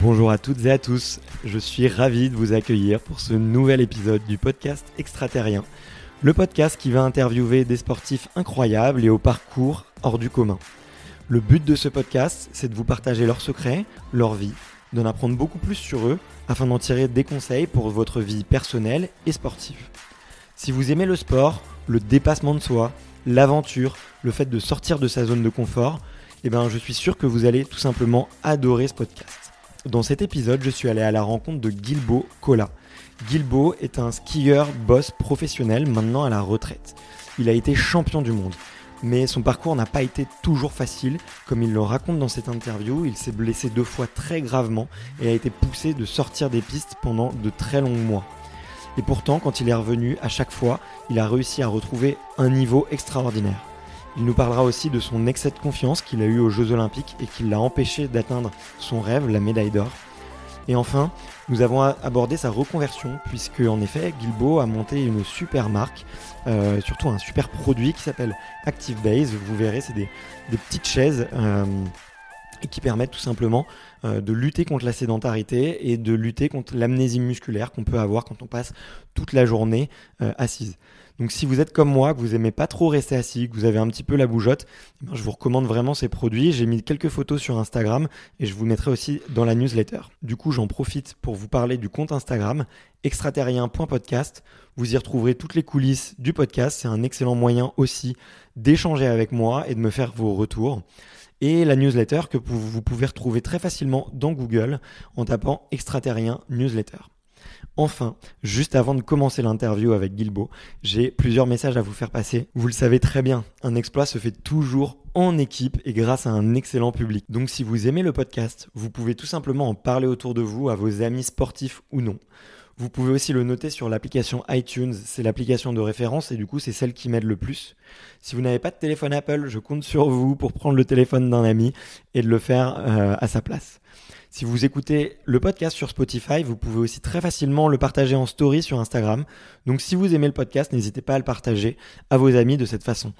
Bonjour à toutes et à tous, je suis ravi de vous accueillir pour ce nouvel épisode du podcast Extraterrien, le podcast qui va interviewer des sportifs incroyables et au parcours hors du commun. Le but de ce podcast, c'est de vous partager leurs secrets, leur vie, d'en apprendre beaucoup plus sur eux afin d'en tirer des conseils pour votre vie personnelle et sportive. Si vous aimez le sport, le dépassement de soi, l'aventure, le fait de sortir de sa zone de confort, eh ben, je suis sûr que vous allez tout simplement adorer ce podcast. Dans cet épisode, je suis allé à la rencontre de Gilbo Kola. Gilbo est un skieur boss professionnel maintenant à la retraite. Il a été champion du monde. Mais son parcours n'a pas été toujours facile. Comme il le raconte dans cette interview, il s'est blessé deux fois très gravement et a été poussé de sortir des pistes pendant de très longs mois. Et pourtant, quand il est revenu, à chaque fois, il a réussi à retrouver un niveau extraordinaire. Il nous parlera aussi de son excès de confiance qu'il a eu aux Jeux Olympiques et qui l'a empêché d'atteindre son rêve, la médaille d'or. Et enfin, nous avons abordé sa reconversion, puisque en effet, Gilbo a monté une super marque, euh, surtout un super produit qui s'appelle Active Base. Vous verrez, c'est des, petites chaises euh, qui permettent tout simplement euh, de lutter contre la sédentarité et de lutter contre l'amnésie musculaire qu'on peut avoir quand on passe toute la journée assise. Donc si vous êtes comme moi, que vous aimez pas trop rester assis, que vous avez un petit peu la bougeotte, eh je vous recommande vraiment ces produits. J'ai mis quelques photos sur Instagram et je vous mettrai aussi dans la newsletter. Du coup, j'en profite pour vous parler du compte Instagram extraterrien.podcast. Vous y retrouverez toutes les coulisses du podcast. C'est un excellent moyen aussi d'échanger avec moi et de me faire vos retours et la newsletter que vous pouvez retrouver très facilement dans Google en tapant extraterrien newsletter. Enfin, juste avant de commencer l'interview avec Gilbo, j'ai plusieurs messages à vous faire passer. Vous le savez très bien, un exploit se fait toujours en équipe et grâce à un excellent public. Donc si vous aimez le podcast, vous pouvez tout simplement en parler autour de vous à vos amis sportifs ou non. Vous pouvez aussi le noter sur l'application iTunes, c'est l'application de référence et du coup c'est celle qui m'aide le plus. Si vous n'avez pas de téléphone Apple, je compte sur vous pour prendre le téléphone d'un ami et de le faire euh, à sa place. Si vous écoutez le podcast sur Spotify, vous pouvez aussi très facilement le partager en story sur Instagram. Donc si vous aimez le podcast, n'hésitez pas à le partager à vos amis de cette façon.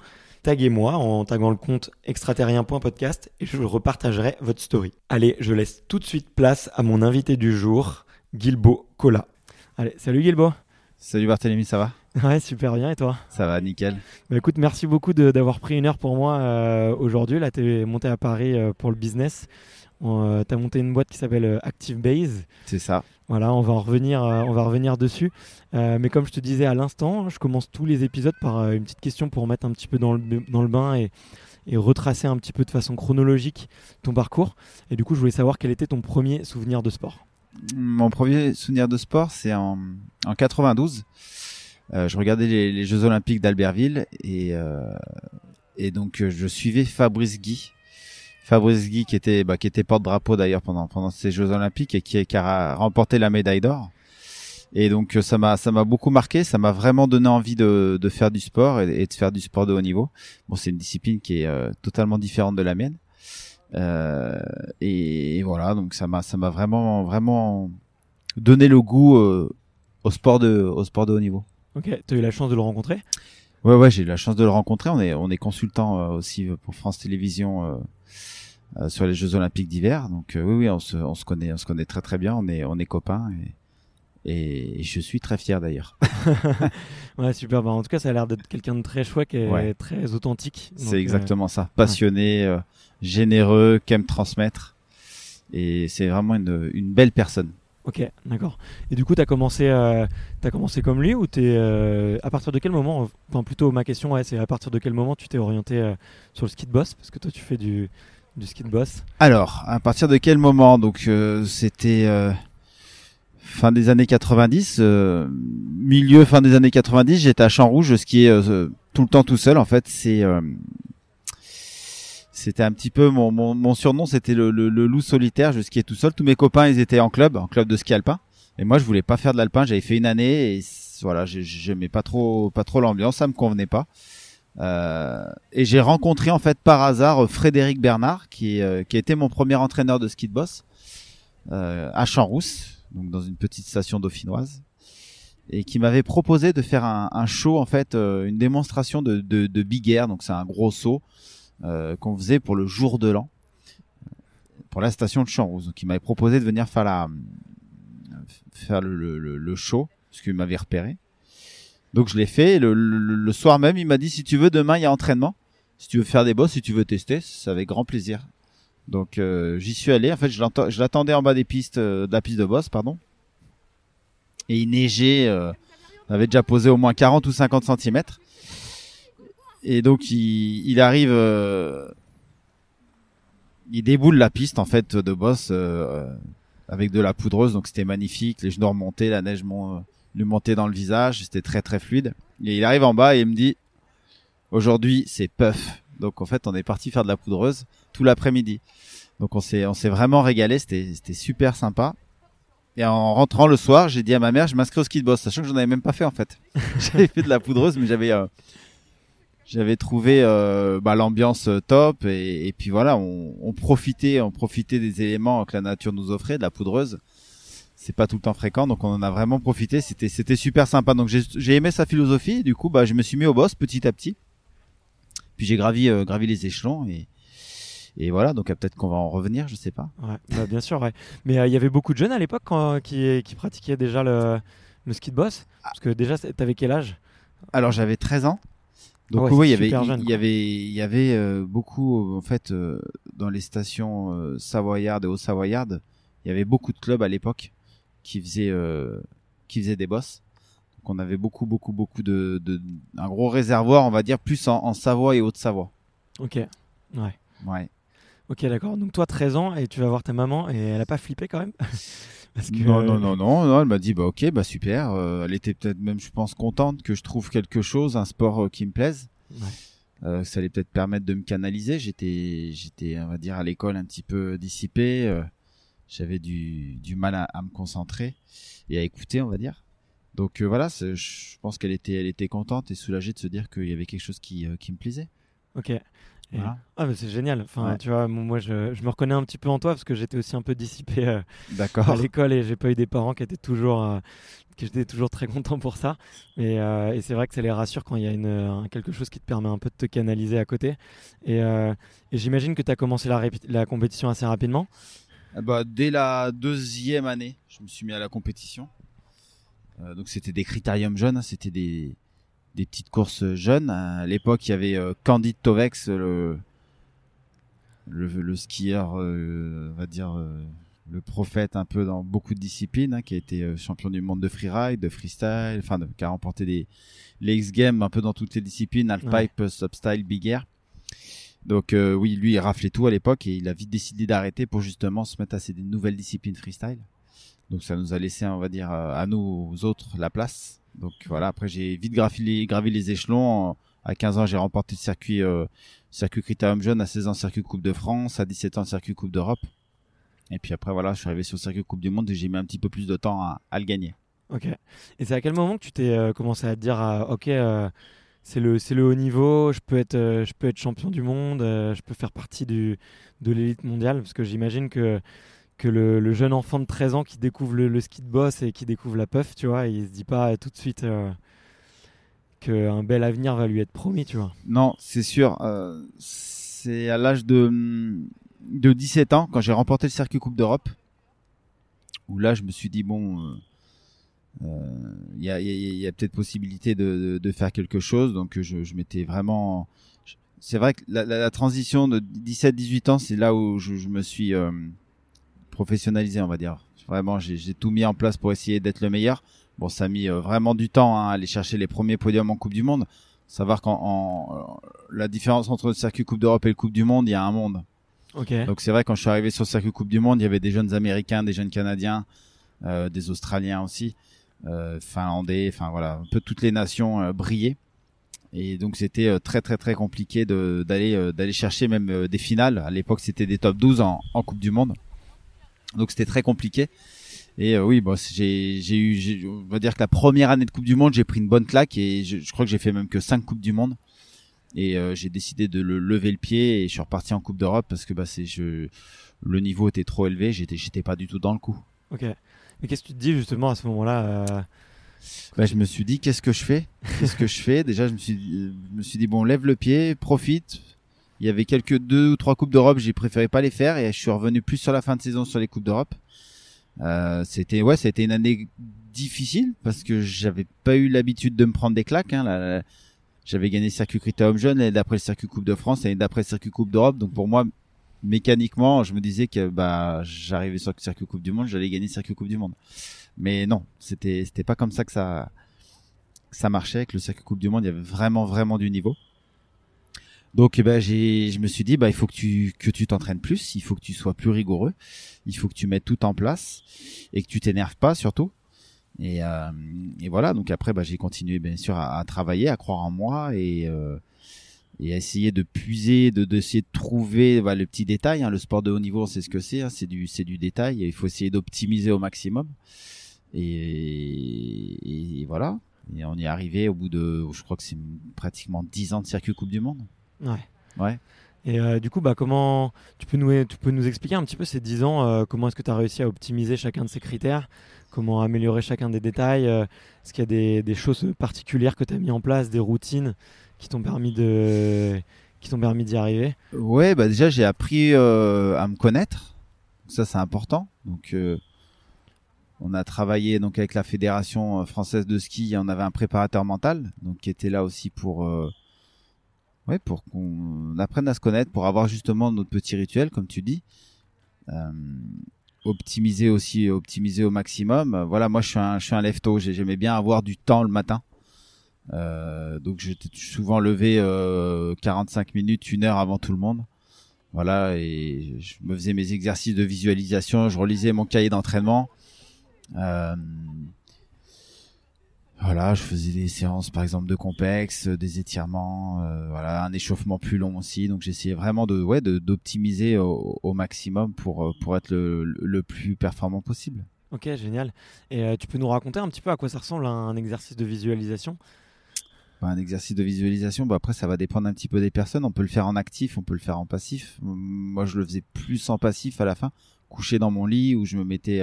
Taguez-moi en taguant le compte extraterrien.podcast et je repartagerai votre story. Allez, je laisse tout de suite place à mon invité du jour, Gilbo Cola. Allez, salut Gilbo. Salut Barthélémy, ça va? Ouais, super bien. Et toi? Ça va, nickel. Bah, écoute, merci beaucoup d'avoir pris une heure pour moi euh, aujourd'hui. Là, tu es monté à Paris euh, pour le business. Euh, tu as monté une boîte qui s'appelle euh, Active Base. C'est ça. Voilà, on va en revenir, euh, on va revenir dessus. Euh, mais comme je te disais à l'instant, je commence tous les épisodes par une petite question pour mettre un petit peu dans le, dans le bain et, et retracer un petit peu de façon chronologique ton parcours. Et du coup, je voulais savoir quel était ton premier souvenir de sport. Mon premier souvenir de sport, c'est en, en 92. Euh, je regardais les, les Jeux Olympiques d'Albertville et, et donc je suivais Fabrice Guy. Fabrice Guy qui était, bah, qui était porte-drapeau d'ailleurs pendant, pendant ces Jeux Olympiques et qui, qui a remporté la médaille d'or. Et donc euh, ça m'a ça m'a beaucoup marqué, ça m'a vraiment donné envie de, de faire du sport et, et de faire du sport de haut niveau. Bon, c'est une discipline qui est euh, totalement différente de la mienne. Euh, et, et voilà, donc ça m'a ça m'a vraiment vraiment donné le goût euh, au sport de au sport de haut niveau. Ok, tu as eu la chance de le rencontrer? Ouais ouais, j'ai eu la chance de le rencontrer. On est on est consultant euh, aussi pour France Télévisions euh, sur les Jeux Olympiques d'hiver. Donc euh, oui oui, on se on se connaît on se connaît très très bien. On est on est copains et et je suis très fier d'ailleurs. Ouais, super. Bah, en tout cas, ça a l'air d'être quelqu'un de très chouette et Ouais. très authentique. C'est euh, exactement ça. Passionné, généreux, qui aime transmettre. Et c'est vraiment une, une belle personne. Ok, d'accord. Et du coup, tu as commencé, euh, t'as commencé comme lui ou t'es euh, à partir de quel moment Enfin, plutôt ma question, ouais, c'est à partir de quel moment tu t'es orienté euh, sur le ski de boss? Parce que toi, tu fais du, du ski de boss. Alors, à partir de quel moment? Donc, euh, c'était euh, fin des années 90. euh, milieu fin des années 90, j'étais à Champ-Rouge, je skiais euh, tout le temps tout seul. En fait, c'était un petit peu mon, surnom, c'était le, loup solitaire. Je skiais tout seul. Tous mes copains, ils étaient en club, en club de ski alpin. Et moi, je voulais pas faire de l'alpin. J'avais fait une année et voilà, j'aimais pas trop, pas trop l'ambiance, ça me convenait pas. Euh, et j'ai rencontré en fait par hasard Frédéric Bernard, qui, euh, qui était mon premier entraîneur de ski de boss euh, à Champs-Rousse, donc dans une petite station dauphinoise, et qui m'avait proposé de faire un, un show en fait, euh, une démonstration de, de, de big air, donc c'est un gros saut euh, qu'on faisait pour le jour de l'an, pour la station de Champs-Rousse. Donc il m'avait proposé de venir faire la faire le, le, le show, parce qu'il m'avait repéré. Donc je l'ai fait. Le, le, soir même, il m'a dit si tu veux, demain il y a entraînement. Si tu veux faire des bosses, si tu veux tester, c'est avec grand plaisir. Donc euh, j'y suis allé. En fait, je l'attendais en bas des pistes, euh, de la piste de boss, pardon. Et il neigeait. Euh, on avait déjà posé au moins 40 ou 50 cm. Et donc il, il arrive. Euh, il déboule la piste en fait de boss euh, avec de la poudreuse. Donc c'était magnifique. Les genoux remontés, la neige mon, lui montait dans le visage. C'était très très fluide. Et il arrive en bas et il me dit aujourd'hui c'est puff. Donc en fait on est parti faire de la poudreuse tout l'après-midi. Donc on s'est on s'est vraiment régalé. C'était c'était super sympa. Et en rentrant le soir, j'ai dit à ma mère, je m'inscris au ski de boss, sachant que j'en avais même pas fait en fait. j'avais fait de la poudreuse, mais j'avais euh, j'avais trouvé euh, bah, l'ambiance top et, et, puis voilà, on, on, profitait, on profitait des éléments que la nature nous offrait, de la poudreuse. C'est pas tout le temps fréquent, donc on en a vraiment profité. C'était c'était super sympa. Donc j'ai aimé sa philosophie. du coup, bah je me suis mis au boss petit à petit. Puis j'ai gravi euh, gravi les échelons et et voilà, donc euh, peut-être qu'on va en revenir, je sais pas. Ouais, bah, bien sûr, ouais. Mais euh, il y avait beaucoup de jeunes à l'époque qui, qui pratiquaient déjà le, le ski de boss Parce que déjà, t'avais quel âge? Alors j'avais 13 ans. Donc oui, il y avait, il y avait, il y avait euh, beaucoup en fait euh, dans les stations euh, savoyardes et haut savoyardes, il y avait beaucoup de clubs à l'époque qui faisaient, qui faisaient des bosses. Donc on avait beaucoup, beaucoup, beaucoup de, de un gros réservoir, on va dire plus en, en Savoie et Haute-Savoie. Ok, ouais. Ouais. Ok, d'accord. Donc toi, 13 ans, et tu vas voir ta maman, et elle a pas flippé quand même? Parce que, non, non, non, non, non, elle m'a dit, bah ok, bah super. Euh, elle était peut-être même, je pense, contente que je trouve quelque chose, un sport euh, qui me plaise. Ouais. Euh, ça allait peut-être permettre de me canaliser. J'étais, j'étais, on va dire, à l'école un petit peu dissipé. Euh, J'avais du, du mal à, à, me concentrer et à écouter, on va dire. Donc euh, voilà, je pense qu'elle était, elle était contente et soulagée de se dire qu'il y avait quelque chose qui, qui me plaisait. Ok. Voilà. Ah mais c'est génial. Enfin, ouais. tu vois, moi je, je, me reconnais un petit peu en toi parce que j'étais aussi un peu dissipé euh, à l'école et j'ai pas eu des parents qui étaient toujours euh, qui étaient toujours très contents pour ça. Et, euh, et c'est vrai que ça les rassure quand il y a une, un, quelque chose qui te permet un peu de te canaliser à côté. Et, et j'imagine que tu as commencé la, la, compétition assez rapidement. Bah, dès la deuxième année, je me suis mis à la compétition. donc c'était des critériums jeunes, hein, c'était des des petites courses jeunes. À l'époque, il y avait euh, Candide Tovex, le, le, le skieur, euh, on va dire, euh, le prophète un peu dans beaucoup de disciplines, hein, qui a été euh, champion du monde de freeride, de freestyle, enfin, de, qui a remporté des, les X-Games un peu dans toutes les disciplines, halfpipe, ouais. substyle, big air. Donc euh, oui, lui, il raflait tout à l'époque et il a vite décidé d'arrêter pour justement se mettre à ces nouvelles disciplines freestyle. Donc ça nous a laissé, on va dire, à nous autres la place. Donc voilà, après j'ai vite gravi les, les échelons. À 15 ans, j'ai remporté le circuit, euh, circuit Critérium Jeune, à 16 ans, circuit Coupe de France, à 17 ans, circuit Coupe d'Europe. Et puis après, voilà, je suis arrivé sur le circuit Coupe du Monde et j'ai mis un petit peu plus de temps à, à le gagner. Ok. Et c'est à quel moment que tu t'es euh, commencé à te dire, euh, ok, c'est le, haut niveau, je peux être, être champion du monde, je peux faire partie de l'élite mondiale Parce que j'imagine que le, jeune enfant de 13 ans qui découvre le, ski de boss et qui découvre la puff, tu vois, il se dit pas tout de suite euh, qu'un bel avenir va lui être promis, tu vois. Non, c'est sûr. Euh, c'est à l'âge de, de 17 ans, quand j'ai remporté le circuit Coupe d'Europe, où là, je me suis dit, bon, il euh, y a, y a, y a peut-être possibilité de, de, de, faire quelque chose. Donc, je, je m'étais vraiment... C'est vrai que la, la, la transition de 17-18 ans, c'est là où je, je me suis professionnalisé, on va dire. Vraiment, j'ai tout mis en place pour essayer d'être le meilleur. Bon, ça a mis euh, vraiment du temps hein, à aller chercher les premiers podiums en Coupe du Monde. Savoir qu'en la différence entre le circuit Coupe d'Europe et le Coupe du Monde, il y a un monde. Okay. Donc c'est vrai quand je suis arrivé sur le circuit Coupe du Monde, il y avait des jeunes Américains, des jeunes Canadiens, euh, des Australiens aussi. Finlandais, enfin voilà, un peu toutes les nations brillaient. Et donc c'était très très très compliqué d'aller d'aller chercher même des finales. À l'époque c'était des top 12 en, en Coupe du Monde. Donc c'était très compliqué. Et oui, bon, j'ai eu, on va dire que la première année de Coupe du Monde, j'ai pris une bonne claque et je, je crois que j'ai fait même que cinq Coupes du Monde et euh, j'ai décidé de le lever le pied et je suis reparti en Coupe d'Europe parce que bah c'est le niveau était trop élevé, j'étais j'étais pas du tout dans le coup. Ok. Mais qu'est-ce que tu te dis justement à ce moment-là euh... bah, je me suis dit qu'est-ce que je fais? Qu'est-ce que je fais? Déjà je me suis je me suis dit bon lève le pied, profite. Il y avait quelques deux ou trois coupes d'Europe, j'ai préféré pas les faire et je suis revenu plus sur la fin de saison sur les coupes d'Europe. Euh, c'était ouais, c'était une année difficile parce que j'avais pas eu l'habitude de me prendre des claques. Hein, j'avais gagné le circuit Critérium Jeune et d'après le circuit Coupe de France et d'après le circuit Coupe d'Europe. Donc pour moi, mécaniquement, je me disais que bah j'arrivais sur le circuit Coupe du Monde, j'allais gagner le circuit Coupe du Monde. Mais non, c'était c'était pas comme ça que ça ça marchait. Avec le circuit Coupe du Monde, il y avait vraiment vraiment du niveau. Donc ben j'ai je me suis dit bah il faut que tu que tu t'entraînes plus, il faut que tu sois plus rigoureux, il faut que tu mettes tout en place et que tu t'énerves pas surtout et, euh, et voilà, donc après, bah, j'ai continué bien sûr à, travailler, à croire en moi et, euh, et essayer de puiser, de d'essayer de trouver bah, les petits détails. Hein. Le sport de haut niveau, c'est ce que c'est, hein. c'est du c'est du détail. Il faut essayer d'optimiser au maximum. Et, et, voilà. Et on y est arrivé au bout de, je crois que c'est pratiquement 10 ans de circuit Coupe du Monde. Ouais. Ouais. Et euh, du coup, bah, comment tu peux nous, tu peux nous expliquer un petit peu ces 10 ans, euh, comment est-ce que tu as réussi à optimiser chacun de ces critères? Comment améliorer chacun des détails. Euh, est-ce qu'il y a des, des, choses particulières que tu as mis en place, des routines qui t'ont permis de qui t'ont permis d'y arriver Ouais, bah déjà j'ai appris euh, à me connaître. Ça c'est important. Donc euh, on a travaillé donc avec la fédération française de ski, on avait un préparateur mental donc qui était là aussi pour ouais, pour qu'on apprenne à se connaître, pour avoir justement notre petit rituel comme tu dis optimiser aussi, optimiser au maximum. Voilà, moi je suis un, je suis un lefto, j'aimais bien avoir du temps le matin. Euh, donc j'étais souvent levé euh, 45 minutes, une heure avant tout le monde. Voilà, et je me faisais mes exercices de visualisation, je relisais mon cahier d'entraînement. Euh, voilà, je faisais des séances par exemple de complexe, des étirements, euh, voilà, un échauffement plus long aussi. Donc j'essayais vraiment de ouais d'optimiser au, au, maximum pour pour être le, le plus performant possible. Ok, génial. Et tu peux nous raconter un petit peu à quoi ça ressemble un exercice de visualisation? Un exercice de visualisation, bah après ça va dépendre un petit peu des personnes. On peut le faire en actif, on peut le faire en passif. Moi je le faisais plus en passif à la fin, couché dans mon lit où je me mettais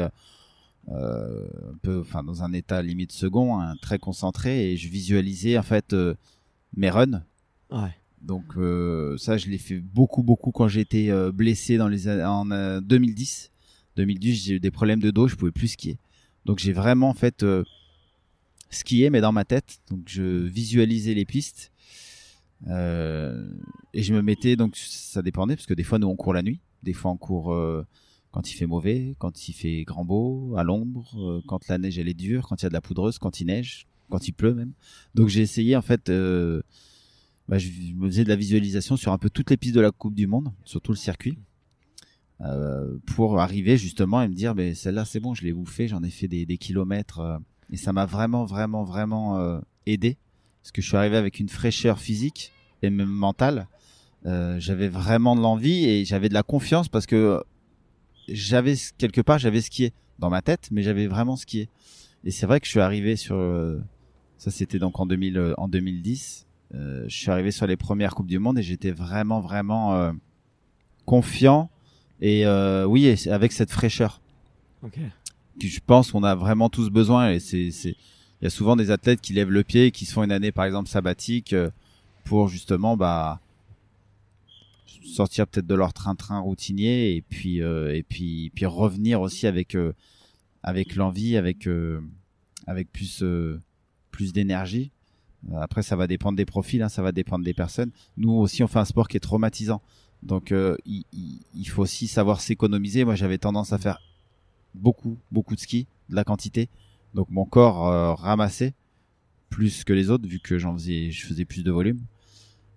euh, un peu, enfin dans un état limite second, hein, très concentré, et je visualisais en fait euh, mes runs. Ouais. Donc euh, ça, je l'ai fait beaucoup, beaucoup quand j'étais blessé dans les en 2010. 2010, j'ai eu des problèmes de dos, je pouvais plus skier. Donc j'ai vraiment en fait skié, mais dans ma tête. Donc je visualisais les pistes. Euh, et je me mettais donc ça dépendait parce que des fois nous on court la nuit, des fois on court euh, quand il fait mauvais, quand il fait grand beau, à l'ombre, euh, quand la neige elle est dure, quand il y a de la poudreuse, quand il neige, quand il pleut même. Donc j'ai essayé en fait, euh, bah, je me faisais de la visualisation sur un peu toutes les pistes de la Coupe du Monde, sur tout le circuit, euh, pour arriver justement et me dire, mais celle-là c'est bon, je l'ai bouffé, j'en ai fait des, des kilomètres, euh, et ça m'a vraiment vraiment vraiment euh, aidé, parce que je suis arrivé avec une fraîcheur physique et même mentale. j'avais vraiment de l'envie et j'avais de la confiance parce que j'avais quelque part j'avais skié dans ma tête, mais j'avais vraiment skié. Et c'est vrai que je suis arrivé sur euh, ça c'était donc en 2000 euh, en 2010. Euh, je suis arrivé sur les premières coupes du monde et j'étais vraiment vraiment euh, confiant et oui avec cette fraîcheur. Ok. je pense qu'on a vraiment tous besoin et c'est il y a souvent des athlètes qui lèvent le pied, qui se font une année par exemple sabbatique pour justement bah sortir peut-être de leur train-train routinier et puis euh, et puis puis revenir aussi avec euh, avec l'envie, avec euh, avec plus plus d'énergie. Après, ça va dépendre des profils, hein, ça va dépendre des personnes. Nous aussi, on fait un sport qui est traumatisant, donc il, il, faut aussi savoir s'économiser. Moi, j'avais tendance à faire beaucoup beaucoup de ski, de la quantité, donc mon corps ramassait plus que les autres vu que j'en faisais je faisais plus de volume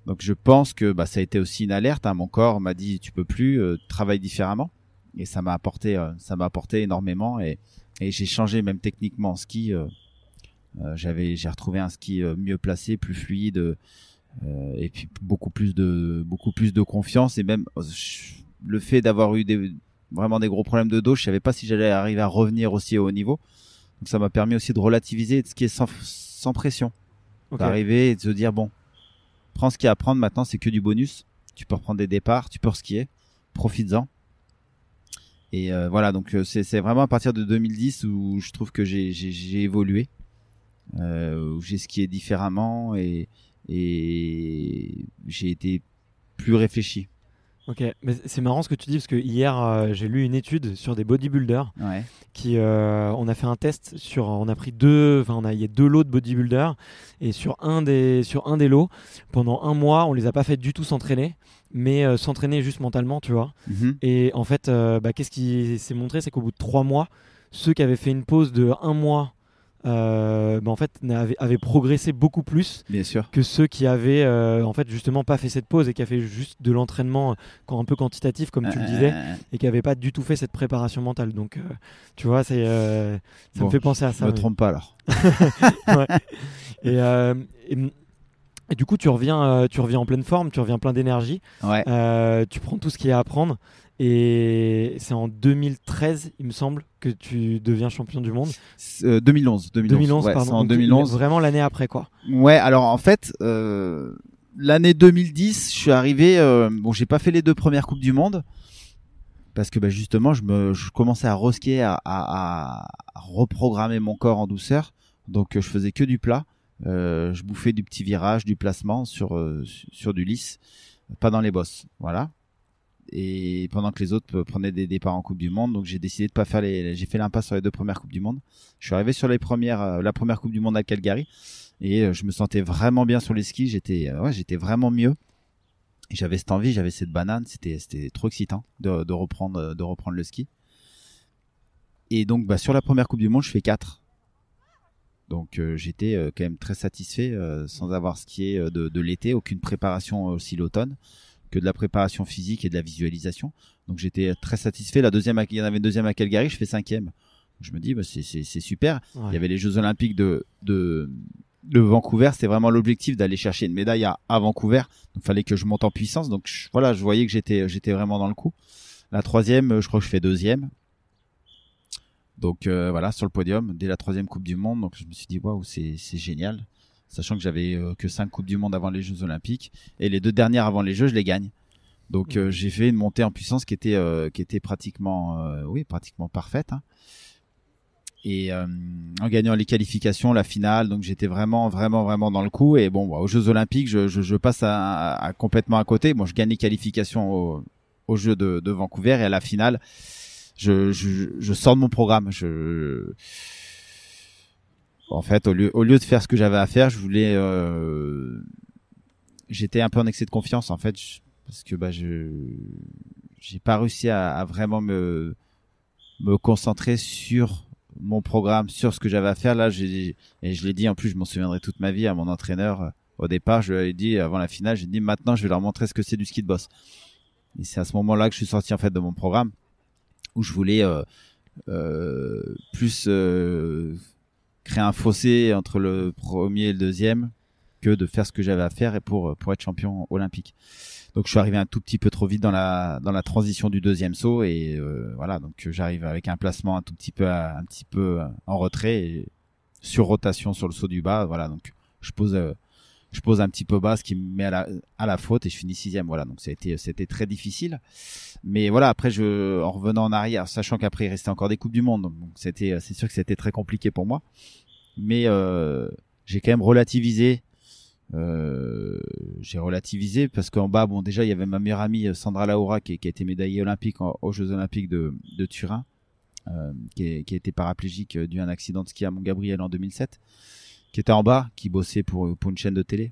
donc je pense que bah, ça a été aussi une alerte. Hein. Mon corps m'a dit tu peux plus, euh, travaille différemment. Et ça m'a apporté, euh, ça m'a apporté énormément. Et, et j'ai changé même techniquement en ski euh, j'avais, j'ai retrouvé un ski mieux placé, plus fluide, et puis beaucoup plus de, beaucoup plus de confiance et même le fait d'avoir eu des, vraiment des gros problèmes de dos, je savais pas si j'allais arriver à revenir aussi au haut niveau. Donc ça m'a permis aussi de relativiser de ce qui est sans, sans pression. D'arriver et de se dire bon, prends ce qu'il y a à prendre maintenant, c'est que du bonus. Tu peux reprendre des départs, tu peux skier, profites-en. Et euh, voilà, donc euh, c'est vraiment à partir de 2010 où je trouve que j'ai évolué, euh, où j'ai skié différemment et, et j'ai été plus réfléchi. Ok, mais c'est marrant ce que tu dis parce que hier euh, j'ai lu une étude sur des bodybuilders ouais. qui euh, on a fait un test sur on a pris deux enfin on a il y a deux lots de bodybuilders et sur un des sur un des lots pendant un mois on les a pas fait du tout s'entraîner mais euh, s'entraîner juste mentalement tu vois Mhm. et en fait bah, qu'est-ce qui s'est montré c'est qu'au bout de trois mois ceux qui avaient fait une pause de un mois euh, bah, en fait avaient, avaient progressé beaucoup plus Bien sûr. que ceux qui avaient euh, en fait justement pas fait cette pause et qui avaient fait juste de l'entraînement quand un peu quantitatif comme tu le disais Euh, et qui n'avaient pas du tout fait cette préparation mentale donc euh, tu vois c'est ça Bon, me fait penser à Je ça me mais- trompe pas alors. Ouais. et, et, et du coup tu reviens tu reviens en pleine forme tu reviens plein d'énergie Ouais. tu prends tout ce qu'il y a à prendre et c'est en 2013 il me semble que tu deviens champion du monde Euh, 2011. 2011. 2011 ouais, pardon c'est en Donc, 2011. vraiment l'année après quoi Ouais, alors en fait, euh, l'année 2010, je suis arrivé. Euh, bon, j'ai pas fait les deux premières coupes du monde parce que bah, justement, je me, je commençais à reskier, à, à, à reprogrammer mon corps en douceur. Donc, euh, je faisais que du plat. Euh, je bouffais du petit virage, du placement sur euh, su- sur du lisse, pas dans les bosses. Voilà. Et pendant que les autres prenaient des départs en Coupe du Monde, donc j'ai décidé de pas faire les. J'ai fait l'impasse sur les deux premières coupes du monde. Je suis arrivé sur les premières, euh, la première Coupe du Monde à Calgary et euh, je me sentais vraiment bien sur les skis. J'étais euh, ouais j'étais vraiment mieux. J'avais cette envie j'avais cette banane. C'était c'était trop excitant de, reprendre de reprendre le ski. Et donc bah sur la première coupe du monde je fais 4 donc j'étais quand même très satisfait sans avoir skié de, de l'été. Aucune préparation aussi l'automne que de la préparation physique et de la visualisation donc j'étais très satisfait la deuxième il y en avait une deuxième à Calgary je fais cinquième je me dis bah, c'est super Ouais. il y avait les Jeux Olympiques de, de, de Vancouver. C'était vraiment l'objectif d'aller chercher une médaille à, à Vancouver. Donc, fallait que je monte en puissance. Donc, je- voilà, je voyais que j'étais, j'étais vraiment dans le coup. La troisième, je crois que je fais deuxième. Donc, euh, voilà, sur le podium, dès la troisième Coupe du Monde. Donc, je me suis dit, waouh, c'est génial. Sachant que j'avais euh, que cinq Coupes du Monde avant les Jeux Olympiques. Et les deux dernières avant les Jeux, je les gagne. Donc, euh, j'ai fait une montée en puissance qui était, euh, qui était pratiquement, euh, oui, pratiquement parfaite. hein et euh, en gagnant les qualifications, la finale. Donc j'étais vraiment, vraiment, vraiment dans le coup. Et bon, bah, aux Jeux Olympiques, je, je, je passe à, à- à complètement à côté. Moi, je gagne les qualifications au- aux Jeux de, de Vancouver et à la finale, je, je, je sors de mon programme. Je, en fait, au lieu, au lieu de faire ce que j'avais à faire, je voulais, euh, j'étais un peu en excès de confiance en fait, parce que bah je, j'ai pas réussi à, à vraiment me me concentrer sur mon programme, sur ce que j'avais à faire. Là, et je l'ai dit, en plus, je m'en souviendrai toute ma vie à mon entraîneur. euh, Au départ, je lui avais dit, avant la finale, j'ai dit, maintenant, je vais leur montrer ce que c'est du ski de boss. Et c'est à ce moment-là que je suis sorti, en fait, de mon programme, où je voulais, euh, euh, plus, euh, créer un fossé entre le premier et le deuxième que de faire ce que j'avais à faire et pour, pour être champion olympique. Donc je suis arrivé un tout petit peu trop vite dans la dans la transition du deuxième saut et euh, voilà. Donc j'arrive avec un placement un tout petit peu un petit peu en retrait et sur rotation sur le saut du bas. Voilà. Donc je pose euh, je pose un petit peu bas ce qui me met à la à la faute et je finis sixième voilà. Donc ça a été c'était très difficile. Mais voilà après je en revenant en arrière sachant qu'après il restait encore des coupes du monde. Donc c'était c'est sûr que c'était très compliqué pour moi. Mais euh, j'ai quand même relativisé euh, j'ai relativisé parce qu'en bas, bon, déjà, il y avait ma meilleure amie euh, Sandra Laura qui, qui a été médaillée olympique en- aux Jeux Olympiques de, de Turin, euh, qui, qui a été paraplégique euh, dû à un accident de ski à Mont-Gabriel en 2007, qui était en bas, qui bossait pour, pour une chaîne de télé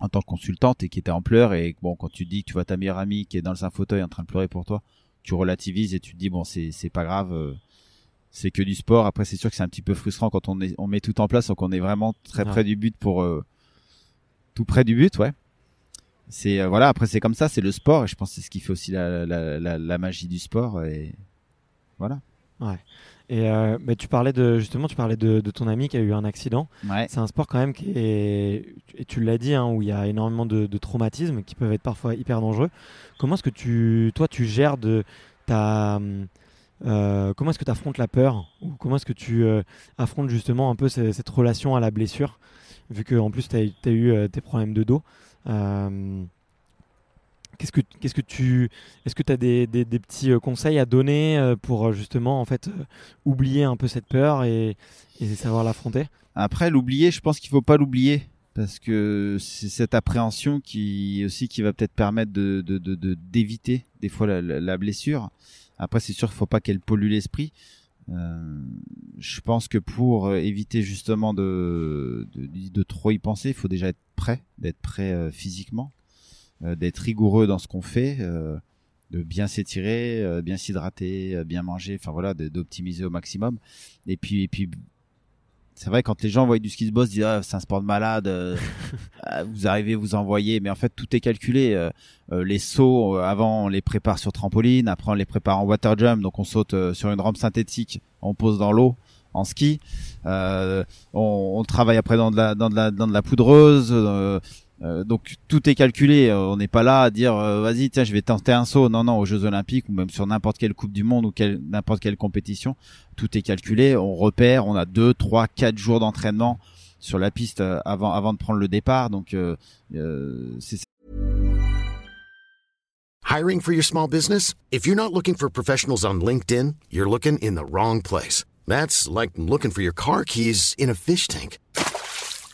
en tant que consultante et qui était en pleurs. Et bon, quand tu dis que tu vois ta meilleure amie qui est dans un fauteuil en train de pleurer pour toi, tu relativises et tu te dis, bon, c'est c'est pas grave. euh, c'est que du sport. Après, c'est sûr que c'est un petit peu frustrant quand on, est, on met tout en place, donc on est vraiment très Ouais. près du but pour euh, tout près du but, ouais. C'est euh, voilà. Après, c'est comme ça, c'est le sport, et je pense que c'est ce qui fait aussi la, la, la, la magie du sport. Et voilà. Et euh, tu parlais de justement, tu parlais de, de, ton ami qui a eu un accident. Ouais. C'est un sport quand même qui est, et tu l'as dit, hein, où il y a énormément de, de, traumatismes qui peuvent être parfois hyper dangereux. Comment est-ce que tu, toi, tu gères de ta euh, comment est-ce que tu affrontes la peur? Ou comment est-ce que tu euh, affrontes justement un peu cette, cette relation à la blessure? Vu que en plus tu as, as, eu tes problèmes de dos Qu'est-ce que, qu'est-ce que tu, est-ce que tu as des, des, petits euh, conseils à donner euh, pour justement en fait oublier un peu cette peur et, et savoir l'affronter? Après l'oublier, je pense qu'il faut pas l'oublier parce que c'est cette appréhension qui aussi qui va peut-être permettre de, de, d'éviter des fois la, blessure. Après, c'est sûr qu'il faut pas qu'elle pollue l'esprit. Euh, je pense que pour éviter justement de, de, de trop y penser, il faut déjà être prêt, d'être prêt euh, physiquement, euh, d'être rigoureux dans ce qu'on fait, euh, de bien s'étirer, euh, bien s'hydrater, bien manger, enfin voilà, d'optimiser au maximum. Et puis, et puis c'est vrai quand les gens voient du ski de boss disent ah, c'est un sport de malade euh, vous arrivez vous envoyez mais en fait tout est calculé euh, euh, les sauts avant on les prépare sur trampoline après on les prépare en water jump donc on saute sur une rampe synthétique on pose dans l'eau en ski on, on, travaille après dans de la dans de la dans de la poudreuse euh, donc tout est calculé. Euh, on n'est pas là à dire euh, vas-y tiens je vais tenter un saut. Non non aux Jeux Olympiques ou même sur n'importe quelle Coupe du Monde ou quelle, n'importe quelle compétition, tout est calculé. On repère. On a deux, trois, quatre jours d'entraînement sur la piste avant avant de prendre le départ. Donc c'est Hiring for your small business? If you're not looking for professionals on LinkedIn, you're looking in the wrong place. That's like looking for your car keys in a fish tank.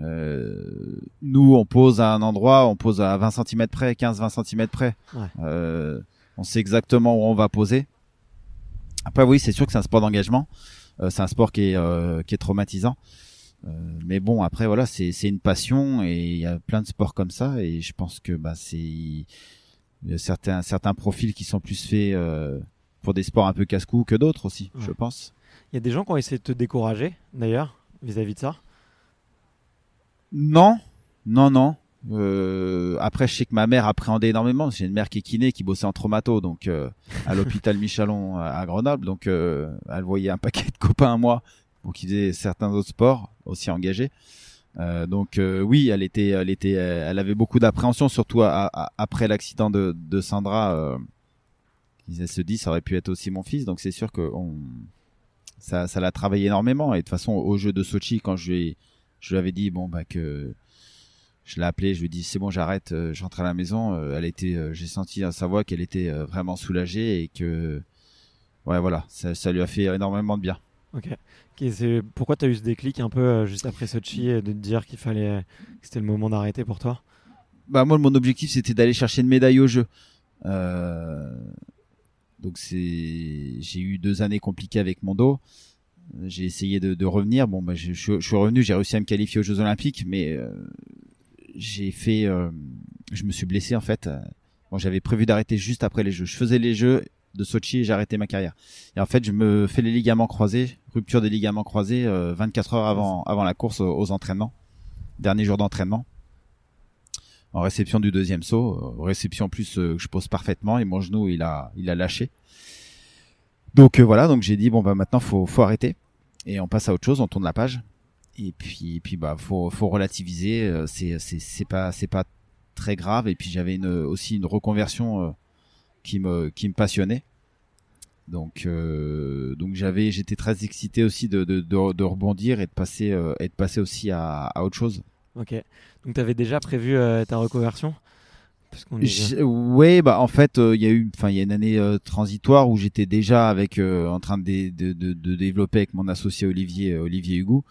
Euh, nous, on pose à un endroit, on pose à 20 cm près, 15-20 cm près. Ouais. Euh, on sait exactement où on va poser. Après, oui, c'est sûr que c'est un sport d'engagement. Euh, c'est un sport qui est, euh, qui est traumatisant. Euh, mais bon, après, voilà, c'est une passion et il y a plein de sports comme ça. Et je pense que bah, c'est certains, certains profils qui sont plus faits euh, pour des sports un peu casse-cou que d'autres aussi, Ouais. je pense. Il y a des gens qui ont essayé de te décourager d'ailleurs vis-à-vis de ça? Non, non, non. Euh, après, je sais que ma mère appréhendait énormément. J'ai une mère qui est kiné, qui bossait en traumato, donc euh, à l'hôpital Michalon à Grenoble. Donc, euh, elle voyait un paquet de copains à moi, pour qui faisaient certains autres sports aussi engagés. Euh, donc euh, oui, elle était, elle était, elle avait beaucoup d'appréhension, surtout à, à, après l'accident de, de Sandra. Euh, elle se dit, ça aurait pu être aussi mon fils. Donc c'est sûr que on, ça, ça l'a travaillé énormément. Et de toute façon, au jeu de Sochi, quand je lui ai je lui avais dit bon bah que je l'ai appelé, je lui ai dit c'est bon j'arrête, euh, j'entre à la maison. Euh, elle était, euh, j'ai senti à sa voix qu'elle était vraiment soulagée et que ouais voilà, ça, ça lui a fait énormément de bien. Ok. Pourquoi tu as eu ce déclic un peu juste après Sochi de te dire qu'il fallait, que c'était le moment d'arrêter pour toi? Bah moi mon objectif c'était d'aller chercher une médaille au jeu. Euh, donc c'est, j'ai eu deux années compliquées avec mon dos. J'ai essayé de, de revenir. Bon, bah, je, je- je suis revenu, j'ai réussi à me qualifier aux Jeux Olympiques, mais euh, j'ai fait, euh, je me suis blessé en fait. Euh, Bon, j'avais prévu d'arrêter juste après les Jeux. Je faisais les Jeux de Sochi et j'ai arrêté ma carrière. Et en fait, je me fais les ligaments croisés, rupture des ligaments croisés, euh, 24 heures avant avant la course aux, aux entraînements, dernier jour d'entraînement. En réception du deuxième saut, euh, réception plus euh, que je pose parfaitement et mon genou il a il a lâché. Donc euh, voilà, donc j'ai dit bon bah maintenant faut faut arrêter et on passe à autre chose, on tourne la page. Et puis et puis bah faut faut relativiser, euh, c'est c'est c'est pas c'est pas très grave et puis j'avais une aussi une reconversion euh, qui me qui me passionnait. Donc donc j'avais j'étais très excité aussi de de, de, rebondir et de passer et de passer aussi à, à autre chose. Ok. Donc tu avais déjà prévu ta reconversion? Est- Ouais, bah en fait, euh, il y a eu, enfin, il y a une année euh, transitoire où j'étais déjà avec, euh, en train de, de, de, de développer avec mon associé Olivier, Olivier Hugo.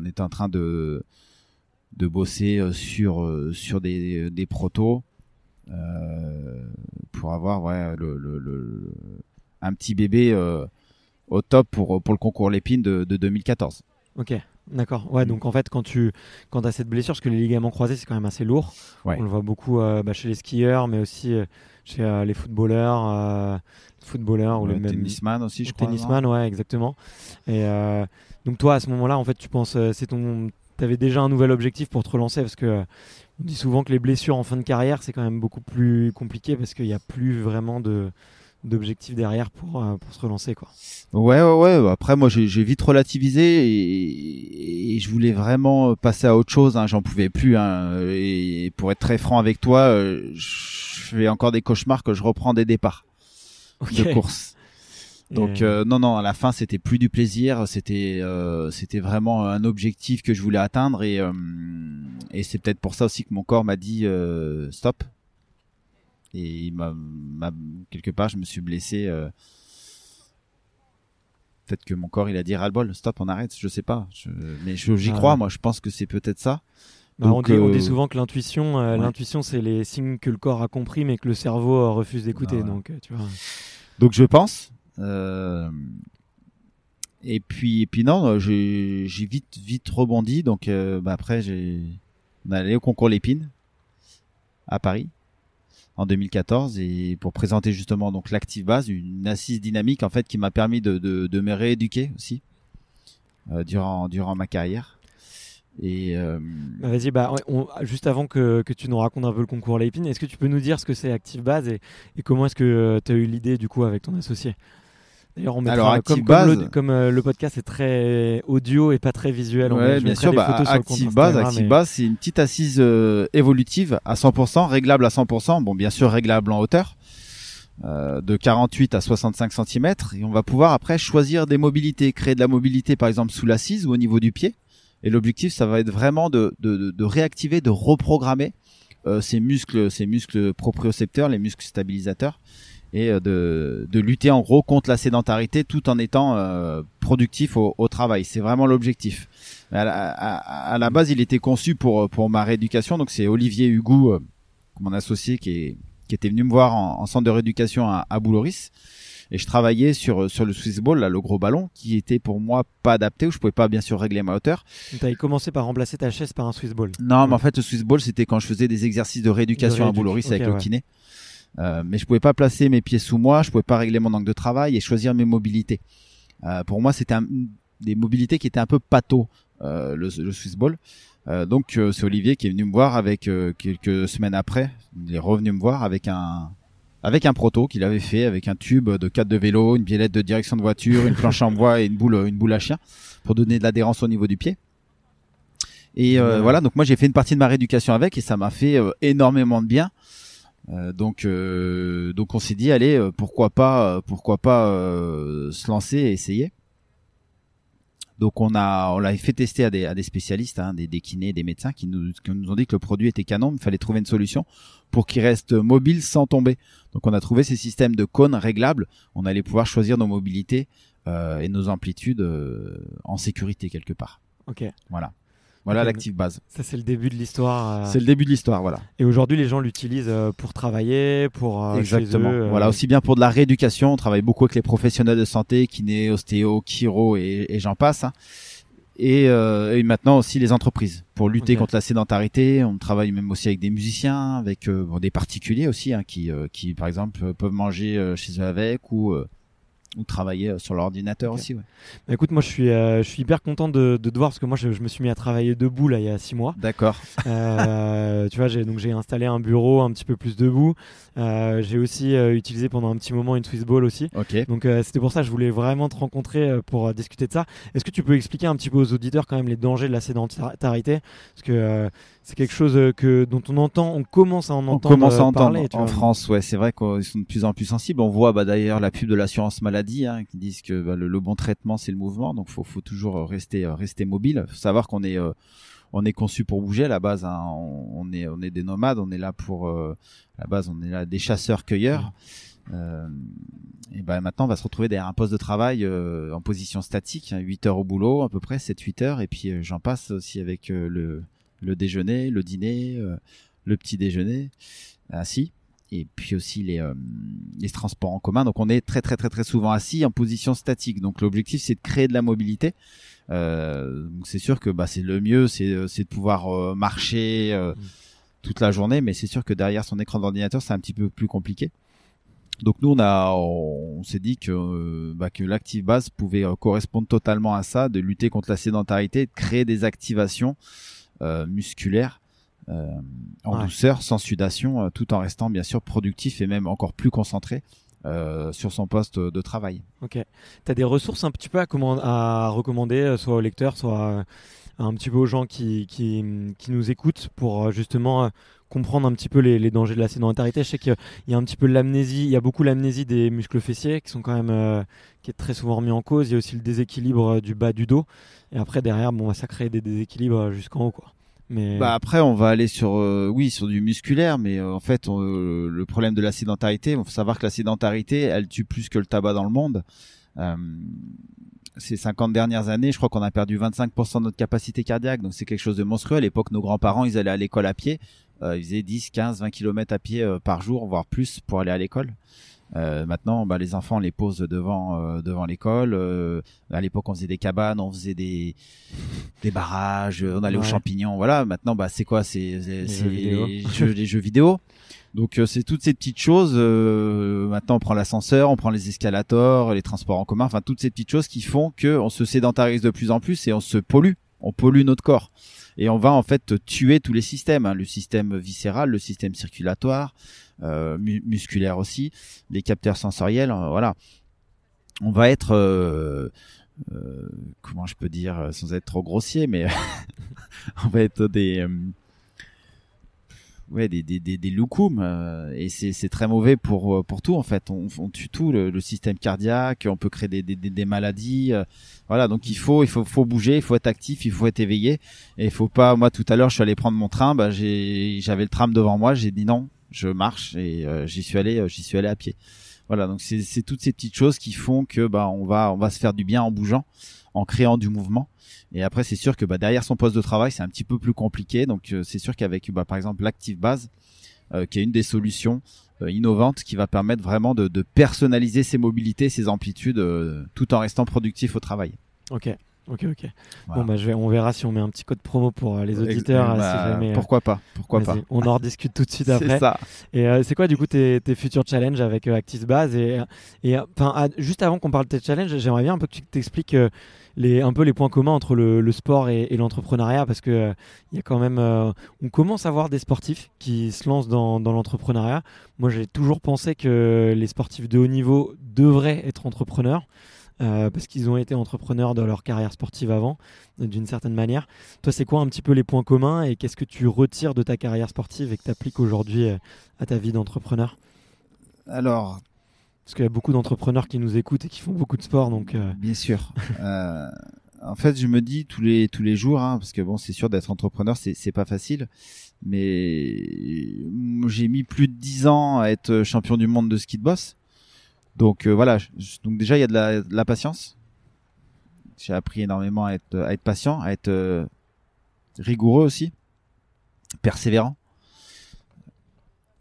On était en train de de bosser sur sur des des protos pour avoir ouais le, le, le- un petit bébé au top pour pour le concours Lépine de, de 2014. Ok. D'accord. Ouais, Mm. donc en fait, quand tu quand as cette blessure, parce que les ligaments croisés, c'est quand même assez lourd. Ouais. On le voit beaucoup euh, bah, chez les skieurs, mais aussi euh, chez euh, les footballeurs, footballeurs ou Le le même tennisman aussi, je le crois. tennisman, ouais, exactement. Et donc toi, à ce moment-là, en fait, tu penses, c'est ton, t'avais déjà un nouvel objectif pour te relancer, parce que on dit souvent que les blessures en fin de carrière, c'est quand même beaucoup plus compliqué parce qu'il n'y a plus vraiment de d'objectif derrière pour, euh, pour se relancer, quoi. Ouais, ouais, ouais. Après, moi, j'ai vite relativisé et, et je voulais vraiment passer à autre chose. Hein. J'en pouvais plus. Hein. Et pour être très franc avec toi, euh, je fais encore des cauchemars que je reprends des départs Ok. de course. Donc euh, non, non, à la fin, c'était plus du plaisir. C'était, euh, c'était vraiment un objectif que je voulais atteindre et euh, et c'est peut-être pour ça aussi que mon corps m'a dit euh, stop. Et il m'a, quelque part, je me suis blessé. euh, Peut-être que mon corps il a dit ras-le-bol, stop, on arrête, je sais pas. Je- mais j'y Ah crois, moi, je pense que c'est peut-être ça. Bah, on, dit, on euh, dit souvent que l'intuition, euh, ouais. l'intuition, c'est les signes que le corps a compris, mais que le cerveau euh, refuse d'écouter. Ah ouais. Donc, tu vois. Donc je pense. euh, et puis, et puis non, j'ai j'ai vite, vite rebondi. Donc bah, après, j'ai on est allé au concours Lépine à Paris en 2014 et pour présenter justement donc l'active base, une assise dynamique en fait qui m'a permis de, de, me rééduquer aussi euh, durant durant ma carrière. Et euh, Vas-y, bah, juste avant que, que tu nous racontes un peu le concours Lépine, est-ce que tu peux nous dire ce que c'est Active Base et, et comment est-ce que tu as eu l'idée du coup avec ton associé? D'ailleurs, on mettra, Alors, comme, comme, le, Base- comme, euh, le podcast est très audio et pas très visuel, on Ouais, bien sûr. Bah, photos sur le compte Active Base, Instagram Active et- Base, c'est une petite assise euh, évolutive à 100%, réglable à 100%. Bon, bien sûr, réglable en hauteur. euh, de 48 à 65 cm et on va pouvoir après choisir des mobilités, créer de la mobilité par exemple sous l'assise ou au niveau du pied. Et l'objectif, ça va être vraiment de, de, de- de réactiver, de reprogrammer euh, ces muscles, ces muscles propriocepteurs, les muscles stabilisateurs, et euh, de, de lutter en gros contre la sédentarité tout en étant euh, productif au, au travail. C'est vraiment l'objectif. À, la- à- à la base, il était conçu pour pour ma rééducation. Donc c'est Olivier Hugou, euh, mon associé, qui est qui était venu me voir en, en centre de rééducation à, à Bouloris. Et je travaillais sur sur le Swiss Ball, là, le gros ballon, qui était pour moi pas adapté, où je pouvais pas bien sûr régler ma hauteur. Tu as commencé par remplacer ta chaise par un Swiss Ball. Non, mais en fait, le Swiss Ball, c'était quand je faisais des exercices de rééducation De à Bouloris avec le kiné. Euh, mais je pouvais pas placer mes pieds sous moi, je pouvais pas régler mon angle de travail et choisir mes mobilités. Euh, pour moi, c'était un- des mobilités qui étaient un peu pâteaux, euh, le, le Swiss Ball. Euh, donc euh, c'est Olivier qui est venu me voir avec euh, quelques semaines après, il est revenu me voir avec un avec un proto qu'il avait fait avec un tube de cadre de vélo, une biellette de direction de voiture, une planche en bois et une boule une boule à chien pour donner de l'adhérence au niveau du pied. Et euh, voilà, donc moi j'ai fait une partie de ma rééducation avec et ça m'a fait euh, énormément de bien. Euh, donc euh, donc on s'est dit allez euh, pourquoi pas euh, pourquoi pas euh, se lancer et essayer. Donc on a on l'a fait tester à des à des spécialistes, hein, des, des kinés, des médecins qui nous qui nous ont dit que le produit était canon, mais il fallait trouver une solution pour qu'il reste mobile sans tomber. Donc on a trouvé ces systèmes de cônes réglables. On allait pouvoir choisir nos mobilités euh, et nos amplitudes euh, en sécurité quelque part. Ok, Voilà. Voilà l'active base. ça c'est le début de l'histoire. euh, C'est le début de l'histoire, voilà. Et aujourd'hui, les gens l'utilisent euh, pour travailler, pour euh, chez Exactement. eux, euh, Voilà, aussi bien pour de la rééducation, on travaille beaucoup avec les professionnels de santé, kiné, ostéo, chiro et, et j'en passe. hein. Et, euh, et maintenant aussi les entreprises pour lutter contre la sédentarité. On travaille même aussi avec des musiciens, avec euh, bon, des particuliers aussi, hein, qui, euh, qui par exemple peuvent manger chez eux avec ou euh, ou travailler euh, sur l'ordinateur aussi. Ouais. Bah, écoute, moi je suis, euh, je suis hyper content de, de te voir parce que moi je, je me suis mis à travailler debout là il y a six mois. D'accord. Euh, tu vois, j'ai donc j'ai installé un bureau un petit peu plus debout. Euh, j'ai aussi utilisé pendant un petit moment une Swiss Ball aussi. Ok. Donc c'était pour ça que je voulais vraiment te rencontrer pour discuter de ça. Est-ce que tu peux expliquer un petit peu aux auditeurs quand même les dangers de la sédentarité? Parce que c'est quelque chose que dont on entend, on commence à en On entendre commence à entendre parler. en. France, ouais, c'est vrai qu'ils sont de plus en plus sensibles. On voit bah, d'ailleurs la pub de l'assurance maladie hein, qui disent que bah, le, le bon traitement c'est le mouvement, donc faut faut toujours euh, rester euh, rester mobile. Faut savoir qu'on est euh, on est conçu pour bouger à la base. hein. On, on est on est des nomades, on est là pour euh, à la base on est là des chasseurs cueilleurs. Euh, et ben maintenant on va se retrouver derrière un poste de travail en position statique, hein, 8 heures au boulot à peu près, 7-8 heures, et puis j'en passe aussi avec le, le déjeuner, le dîner, le petit déjeuner, ainsi. Et puis aussi les, les transports en commun. Donc on est très très très très souvent assis en position statique. Donc l'objectif c'est de créer de la mobilité. Euh, c'est sûr que bah, c'est le mieux, c'est de pouvoir marcher mm. toute la journée, mais c'est sûr que derrière son écran d'ordinateur c'est un petit peu plus compliqué. Donc nous on a on, s'est dit que bah, que l'active base pouvait correspondre totalement à ça, de lutter contre la sédentarité, de créer des activations musculaires euh, en douceur, sans sudation, euh, tout en restant bien sûr productif et même encore plus concentré euh, sur son poste de travail. Ok. Tu as des ressources un petit peu à, à recommander, soit aux lecteurs, soit un petit peu aux gens qui, qui, qui nous écoutent pour justement comprendre un petit peu les, les, dangers de la sédentarité? Je sais qu'il y a un petit peu l'amnésie, il y a beaucoup l'amnésie des muscles fessiers qui sont quand même qui est très souvent remis en cause. Il y a aussi le déséquilibre du bas du dos. Et après derrière, bon, ça crée des déséquilibres jusqu'en haut, quoi. Bah après, on va aller sur, euh, oui, sur du musculaire, mais euh, en fait, euh, le problème de la sédentarité, il faut savoir que la sédentarité, elle tue plus que le tabac dans le monde. ces 50 dernières années, je crois qu'on a perdu 25% de notre capacité cardiaque, donc c'est quelque chose de monstrueux. À l'époque, nos grands-parents, ils allaient à l'école à pied, ils faisaient 10, 15, 20 km à pied par jour, voire plus, pour aller à l'école. Euh, maintenant, bah, les enfants les posent devant euh, devant l'école. Euh, à l'époque, on faisait des cabanes, on faisait des des barrages, on allait aux champignons. Voilà. Maintenant, bah, c'est quoi? C'est les, jeux, les jeux vidéo. Donc c'est toutes ces petites choses. maintenant, on prend l'ascenseur, on prend les escalators, les transports en commun. Enfin, toutes ces petites choses qui font que on se sédentarise de plus en plus et on se pollue. On pollue notre corps et on va en fait tuer tous les systèmes, hein. le système viscéral, le système circulatoire, euh, musculaire aussi, les capteurs sensoriels, euh, voilà. On va être euh, comment je peux dire sans être trop grossier, mais on va être des ouais des des des, des loukoums et c'est c'est très mauvais pour pour tout en fait. On, on tue tout le, système cardiaque on peut créer des des, des maladies voilà. Donc il faut il faut faut bouger il faut être actif il faut être éveillé. Et il faut pas moi tout à l'heure je suis allé prendre mon train bah j'ai j'avais le tram devant moi j'ai dit non je marche et euh, j'y suis allé, euh, j'y suis allé à pied. Voilà, donc c'est toutes ces petites choses qui font que bah on va on va se faire du bien en bougeant, en créant du mouvement. Et après c'est sûr que bah derrière son poste de travail c'est un petit peu plus compliqué. Donc euh, c'est sûr qu'avec bah, par exemple l'active base, qui est une des solutions innovantes qui va permettre vraiment de, de personnaliser ses mobilités, ses amplitudes, tout en restant productif au travail. Ok. Ok, ok. Bon, bah, je vais, on verra si on met un petit code promo pour euh, les auditeurs. Bah, euh, pourquoi pas Pourquoi pas On en rediscute tout de suite après. ça. Et euh, c'est quoi, du coup, tes, tes futurs challenges avec Actis Base Et, et enfin, juste avant qu'on parle de tes challenges, j'aimerais bien un peu que tu t'expliques les, un peu les points communs entre le, sport et, l'entrepreneuriat parce que il y a quand même, on commence à voir des sportifs qui se lancent dans, dans l'entrepreneuriat. Moi, j'ai toujours pensé que les sportifs de haut niveau devraient être entrepreneurs. Euh, parce qu'ils ont été entrepreneurs de leur carrière sportive avant, d'une certaine manière. Toi, c'est quoi un petit peu les points communs et qu'est-ce que tu retires de ta carrière sportive et que tu appliques aujourd'hui euh, à ta vie d'entrepreneur? Alors. Parce qu'il y a beaucoup d'entrepreneurs qui nous écoutent et qui font beaucoup de sport, donc. Euh, Bien sûr. en fait, je me dis tous les tous les jours, hein, parce que bon, c'est sûr d'être entrepreneur, c'est c'est pas facile, mais j'ai mis plus de 10 ans à être champion du monde de ski de boss. Donc euh, voilà, donc déjà il y a de la, patience. J'ai appris énormément à être, à être patient, à être euh, rigoureux aussi, persévérant.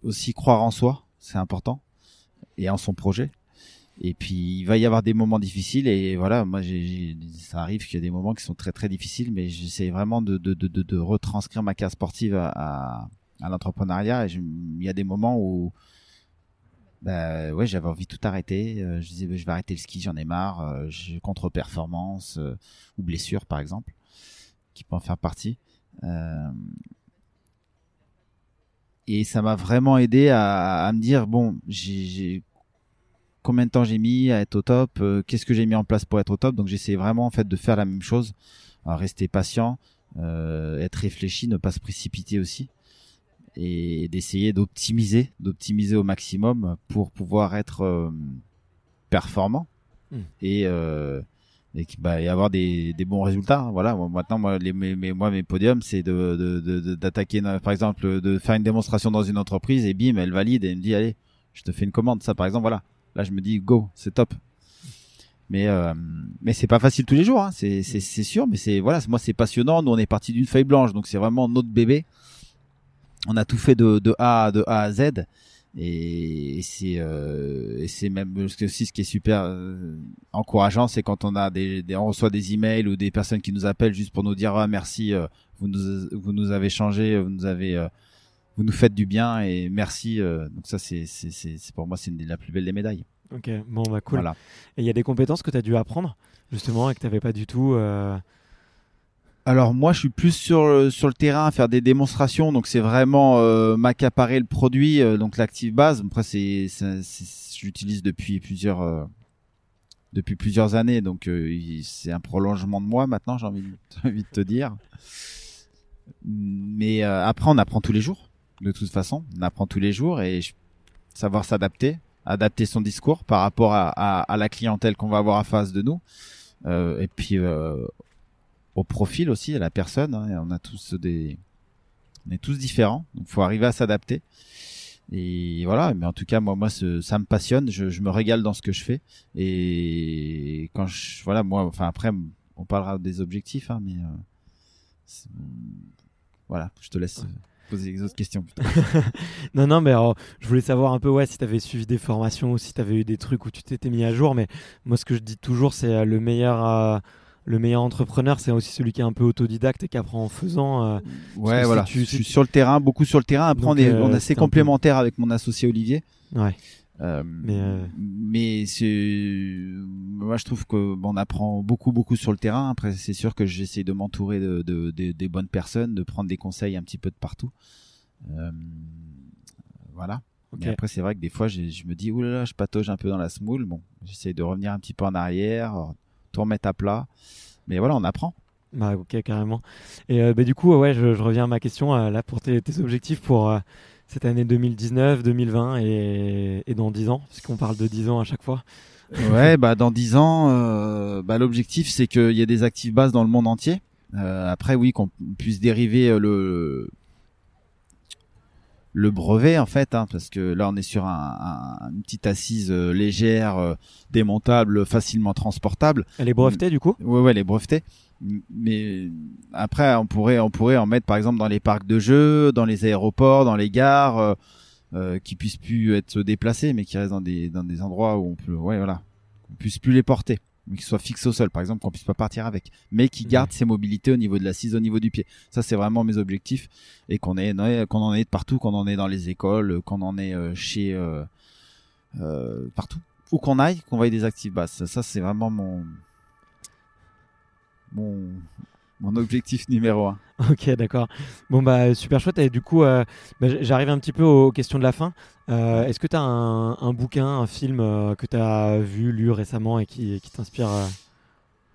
Aussi croire en soi, c'est important, et en son projet. Et puis il va y avoir des moments difficiles et voilà, moi j'ai, ça arrive qu'il y a des moments qui sont très très difficiles, mais j'essaie vraiment de, de, de, de, retranscrire ma carrière sportive à, à, l'entrepreneuriat. Il y a des moments où bah ouais, j'avais envie de tout arrêter. Euh, je disais, bah, je vais arrêter le ski, j'en ai marre. Euh, contre-performance euh, ou blessure, par exemple, qui peut en faire partie. Euh, et ça m'a vraiment aidé à, à me dire, bon, j'ai combien de temps j'ai mis à être au top, qu'est-ce que j'ai mis en place pour être au top? Donc j'essaie vraiment en fait de faire la même chose, rester patient, être réfléchi, ne pas se précipiter aussi et d'essayer d'optimiser, d'optimiser au maximum pour pouvoir être euh, performant hmm. et euh, et, bah, et avoir des, des bons résultats. Voilà. maintenant, moi, les, mes, moi, mes podiums, c'est de, d'attaquer, par exemple, de faire une démonstration dans une entreprise et bim, elle valide et elle me dit, allez, je te fais une commande. Ça, par exemple, voilà. Là, je me dis, go, c'est top. Mais euh, mais c'est pas facile tous les jours, hein. c'est c'est sûr. Mais c'est voilà, moi c'est passionnant. Nous, on est parti d'une feuille blanche, donc c'est vraiment notre bébé on a tout fait de, de A de A à Z. Et, et c'est euh, c'est même aussi ce qui est super euh, encourageant, c'est quand on a des, des, on reçoit des emails ou des personnes qui nous appellent juste pour nous dire ah, merci, euh, vous nous vous nous avez changé, vous nous avez vous nous faites du bien et merci. donc ça c'est c'est pour moi c'est la plus belle des médailles. Ok, bon, bah cool. Voilà. Et il y a des compétences que tu as dû apprendre, justement, et que tu n'avais pas du tout. Euh, Alors moi, je suis plus sur le- sur le terrain à faire des démonstrations, donc c'est vraiment euh, m'accaparer le produit, euh, donc l'active base. Après, c'est, l'utilise depuis plusieurs euh, depuis plusieurs années, donc euh, c'est un prolongement de moi maintenant. J'ai envie, envie de te dire. Mais euh, après, on apprend tous les jours. De toute façon, on apprend tous les jours et je- savoir s'adapter, adapter son discours par rapport à, à, à la clientèle qu'on va avoir à face de nous. Euh, et puis euh, au profil aussi, à la personne. hein, on a tous des, on est tous différents, donc faut arriver à s'adapter. Et voilà, mais en tout cas, moi, moi, ce- ça me passionne. Je, je me régale dans ce que je fais. Et quand je, voilà, moi, enfin après, on parlera des objectifs, hein, mais euh, voilà, je te laisse poser les autres questions. Non, non, mais alors, je voulais savoir un peu ouais, si tu avais suivi des formations ou si tu avais eu des trucs où tu t'étais mis à jour. Mais moi, ce que je dis toujours, c'est euh, le meilleur. euh, Le meilleur entrepreneur, c'est aussi celui qui est un peu autodidacte et qui apprend en faisant. euh, Ouais, si voilà. tu- je suis sur le terrain, beaucoup sur le terrain. Après, Donc, on est, euh, on est assez un peu- complémentaires avec mon associé Olivier. Ouais. Euh, Mais, euh, mais c'est moi je trouve que bon, on apprend beaucoup beaucoup sur le terrain après c'est sûr que j'essaie de m'entourer de, de- de- des bonnes personnes de prendre des conseils un petit peu de partout voilà Ok. mais après c'est vrai que des fois je me dis oulala je patauge un peu dans la smoule bon j'essaie de revenir un petit peu en arrière tout remettre à plat mais voilà on apprend Bah ok carrément. Et euh, bah, du coup ouais je, je reviens à ma question euh, là pour tes, tes objectifs pour euh, cette année 2019, 2020 et, et dans 10 ans parce qu'on parle de 10 ans à chaque fois. Ouais, bah dans 10 ans, bah, l'objectif c'est qu'il y ait des actifs bases dans le monde entier. Après, oui, qu'on puisse dériver le le brevet en fait, hein, parce que là on est sur un, un- une petite assise euh, légère, euh, démontable, facilement transportable. Elle est brevetée du coup? Ouais, ouais, les brevetés. M- Mais après, on pourrait, on pourrait en mettre par exemple dans les parcs de jeux, dans les aéroports, dans les gares, euh, euh, qui puissent plus être déplacés, mais qui restent dans des dans des endroits où on peut, ouais, voilà, puisse plus les porter, mais qui soient fixés au sol, par exemple, qu'on puisse pas partir avec, mais qui Mhm. gardent ses mobilités au niveau de l'assise, au niveau du pied. Ça, c'est vraiment mes objectifs, et qu'on qu'on en ait de partout, qu'on en ait dans les écoles, qu'on en ait euh, chez euh, euh, partout, où qu'on aille, qu'on voie des actifs basses. Ça, c'est vraiment mon mon mon objectif numéro un. Ok d'accord. Bon bah super chouette et du coup euh, bah, j'arrive un petit peu aux questions de la fin. Euh, Est-ce que tu as un, un bouquin, un film euh, que tu as vu, lu récemment et qui, qui t'inspire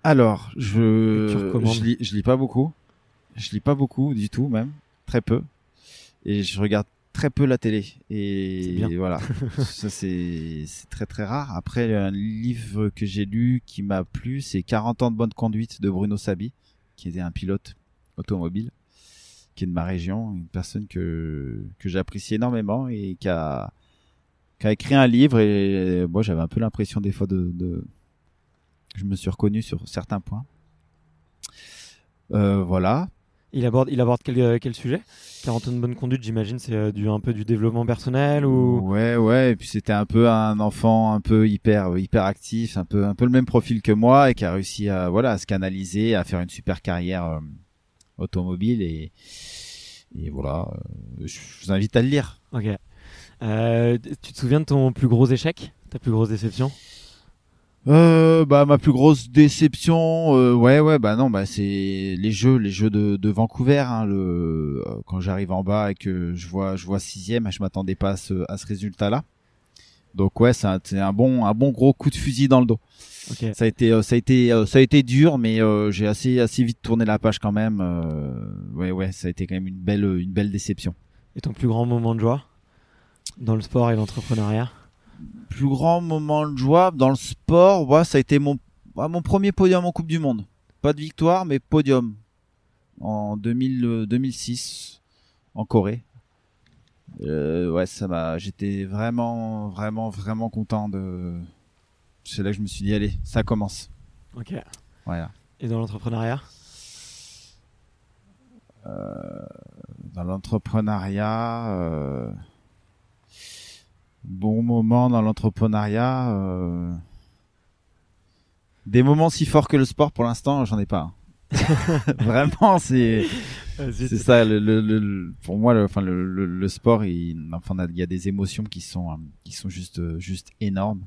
Alors, je je lis, je lis pas beaucoup. Je lis pas beaucoup du tout même, très peu. Et je regarde très peu la télé. C'est Et voilà, ça c'est c'est très très rare. Après, un livre que j'ai lu qui m'a plu, c'est 40 ans de bonne conduite de Bruno Sabi, qui était un pilote automobile, qui est de ma région, une personne que que j'apprécie énormément et qui a qui a écrit un livre et moi j'avais un peu l'impression des fois de, de je me suis reconnu sur certains points. Euh, voilà. Il aborde, il aborde quel, euh, quel sujet? 40 ans de bonne conduite, j'imagine, c'est euh, du, un peu du développement personnel ou? Ouais, ouais. Et puis c'était un peu un enfant un peu hyper, hyper actif, un peu, un peu le même profil que moi et qui a réussi à, voilà, à se canaliser, à faire une super carrière euh, automobile et, et voilà. euh, je vous invite à le lire. Ok. Euh, tu te souviens de ton plus gros échec? Ta plus grosse déception? Euh, bah ma plus grosse déception, euh, ouais ouais bah non bah c'est les jeux les jeux de, de Vancouver hein, le euh, quand j'arrive en bas et que je vois je vois sixième je m'attendais pas à ce, à ce résultat là donc ouais c'est un, un bon un bon gros coup de fusil dans le dos. Ok. ça a été euh, ça a été euh, ça a été dur mais euh, j'ai assez assez vite tourné la page quand même euh, ouais ouais ça a été quand même une belle une belle déception. Et ton plus grand moment de joie dans le sport et l'entrepreneuriat? Plus grand moment de joie dans le sport, ouais, ça a été mon, ouais, mon premier podium en Coupe du Monde. Pas de victoire, mais podium. En 2000, euh, 2006, en Corée. Euh, ouais, ça m'a, j'étais vraiment, vraiment, vraiment content de, c'est là que je me suis dit, allez, ça commence. Ok. Voilà. Et dans l'entrepreneuriat? Dans l'entrepreneuriat, euh, Bon moment dans l'entrepreneuriat. euh, Des moments si forts que le sport, pour l'instant, j'en ai pas. hein. Vraiment, c'est c'est ça. Le, le- le- pour moi, le, enfin, le, le, le sport, il, enfin, il y a des émotions qui sont, euh, qui sont juste, juste énormes.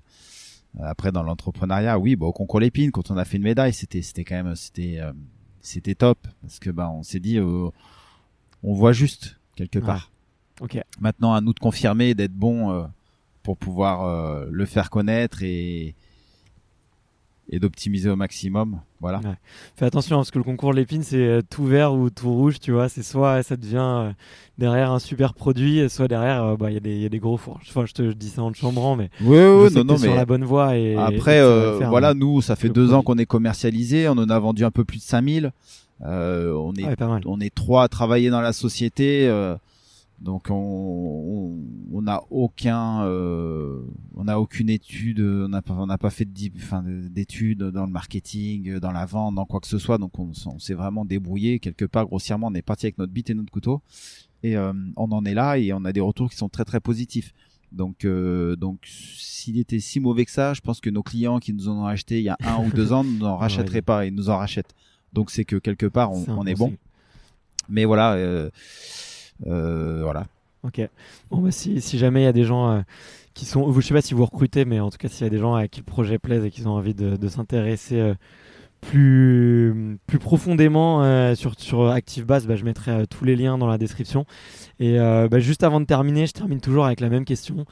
Euh, Après, dans l'entrepreneuriat, oui, bah, au concours Lépine, quand on a fait une médaille, c'était, c'était quand même, c'était, euh, c'était top parce que bah, on s'est dit, euh, on voit juste quelque Ouais. part. Ok. Maintenant, à nous de confirmer, d'être bon euh, pour pouvoir euh, le faire connaître et et d'optimiser au maximum. Voilà. Ouais. Fais attention parce que le concours Lépine c'est euh, tout vert ou tout rouge, tu vois. C'est soit ça devient euh, derrière un super produit, soit derrière euh, bah il y, a des- il y a des gros fours. Enfin, je te je dis ça en te chambrant, mais Oui, non, non, sur la bonne voie et Après, euh, faire, voilà, hein. nous, ça fait deux produit. ans qu'on est commercialisé, on en a vendu un peu plus de 5000. Euh, on est, Ouais, mal. on est trois à travailler dans la société, donc on, on, on a aucun, euh, on a aucune étude, on n'a pas, on n'a pas fait enfin, d'études dans le marketing, dans la vente, dans quoi que ce soit. Donc on, on s'est vraiment débrouillé quelque part grossièrement. On est parti avec notre bite et notre couteau, et euh, on en est là et on a des retours qui sont très très positifs. Donc, euh, donc, s'il était si mauvais que ça, je pense que nos clients qui nous en ont acheté il y a un ou deux ans ne nous en rachèteraient pas, ils nous en rachètent. Donc, c'est que quelque part, on, C'est un on est bon. Mais voilà, euh, voilà. Ok. Bon, bah, si, si jamais il y a des gens euh, qui sont. Je sais pas si vous recrutez, mais en tout cas, s'il y a des gens à qui le projet plaise et qui ont envie de, de s'intéresser euh, plus, plus profondément euh, sur, sur ActiveBase, bah, je mettrai euh, tous les liens dans la description. Et euh, bah, juste avant de terminer, je termine toujours avec la même question.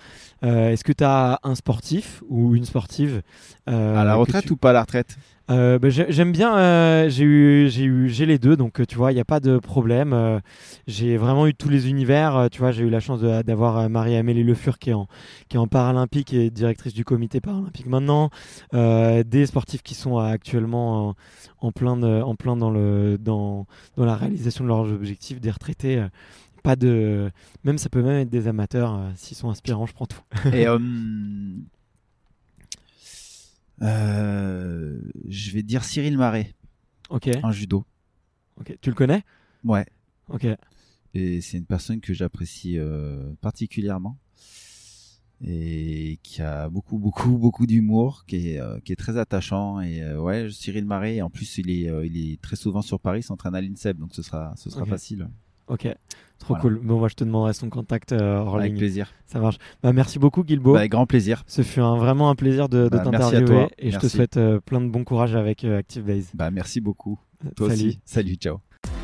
Euh, Est-ce que tu as un sportif ou une sportive euh, à la retraite tu- ou pas à la retraite? Euh, bah, j'ai- J'aime bien, euh, j'ai eu, j'ai eu, j'ai les deux, donc euh, tu vois, il n'y a pas de problème. Euh, j'ai vraiment eu tous les univers. tu vois, j'ai eu la chance d'avoir Marie-Amélie Le Fur qui est en, qui est en paralympique et directrice du comité paralympique maintenant. Des sportifs qui sont actuellement en, en plein, de- en plein dans le, dans, dans la réalisation de leurs objectifs. Des retraités. pas de, même ça peut même être des amateurs. euh, S'ils sont inspirants, je prends tout. Et euh, euh, je vais dire Cyril Marais Ok, en judo. ok. Tu le connais? Ouais. Ok. Et c'est une personne que j'apprécie euh, particulièrement et qui a beaucoup, beaucoup, beaucoup d'humour, qui est, euh, qui est très attachant. Et euh, ouais, Cyril Marais. En plus, il est, euh, il est très souvent sur Paris, s'entraîne à l'INSEP, donc ce sera, ce sera facile. Ok, trop Voilà. cool. Bon, moi je te demanderai son contact euh, hors Avec ligne. plaisir. Ça marche. Bah, merci beaucoup, Guilbeau. Bah, avec grand plaisir. Ce fut un, vraiment un plaisir de, de Bah, merci à t'interviewer toi. et je te souhaite euh, plein de bon courage avec euh, ActiveBase. Bah, merci beaucoup. Toi Salut. aussi. Salut, ciao.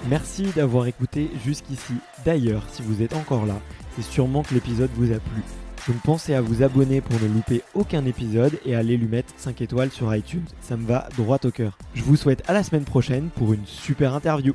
Merci d'avoir écouté jusqu'ici. D'ailleurs, si vous êtes encore là, c'est sûrement que l'épisode vous a plu. Donc pensez à vous abonner pour ne louper aucun épisode et à aller lui mettre 5 étoiles sur iTunes. Ça me va droit au cœur. Je vous souhaite à la semaine prochaine pour une super interview.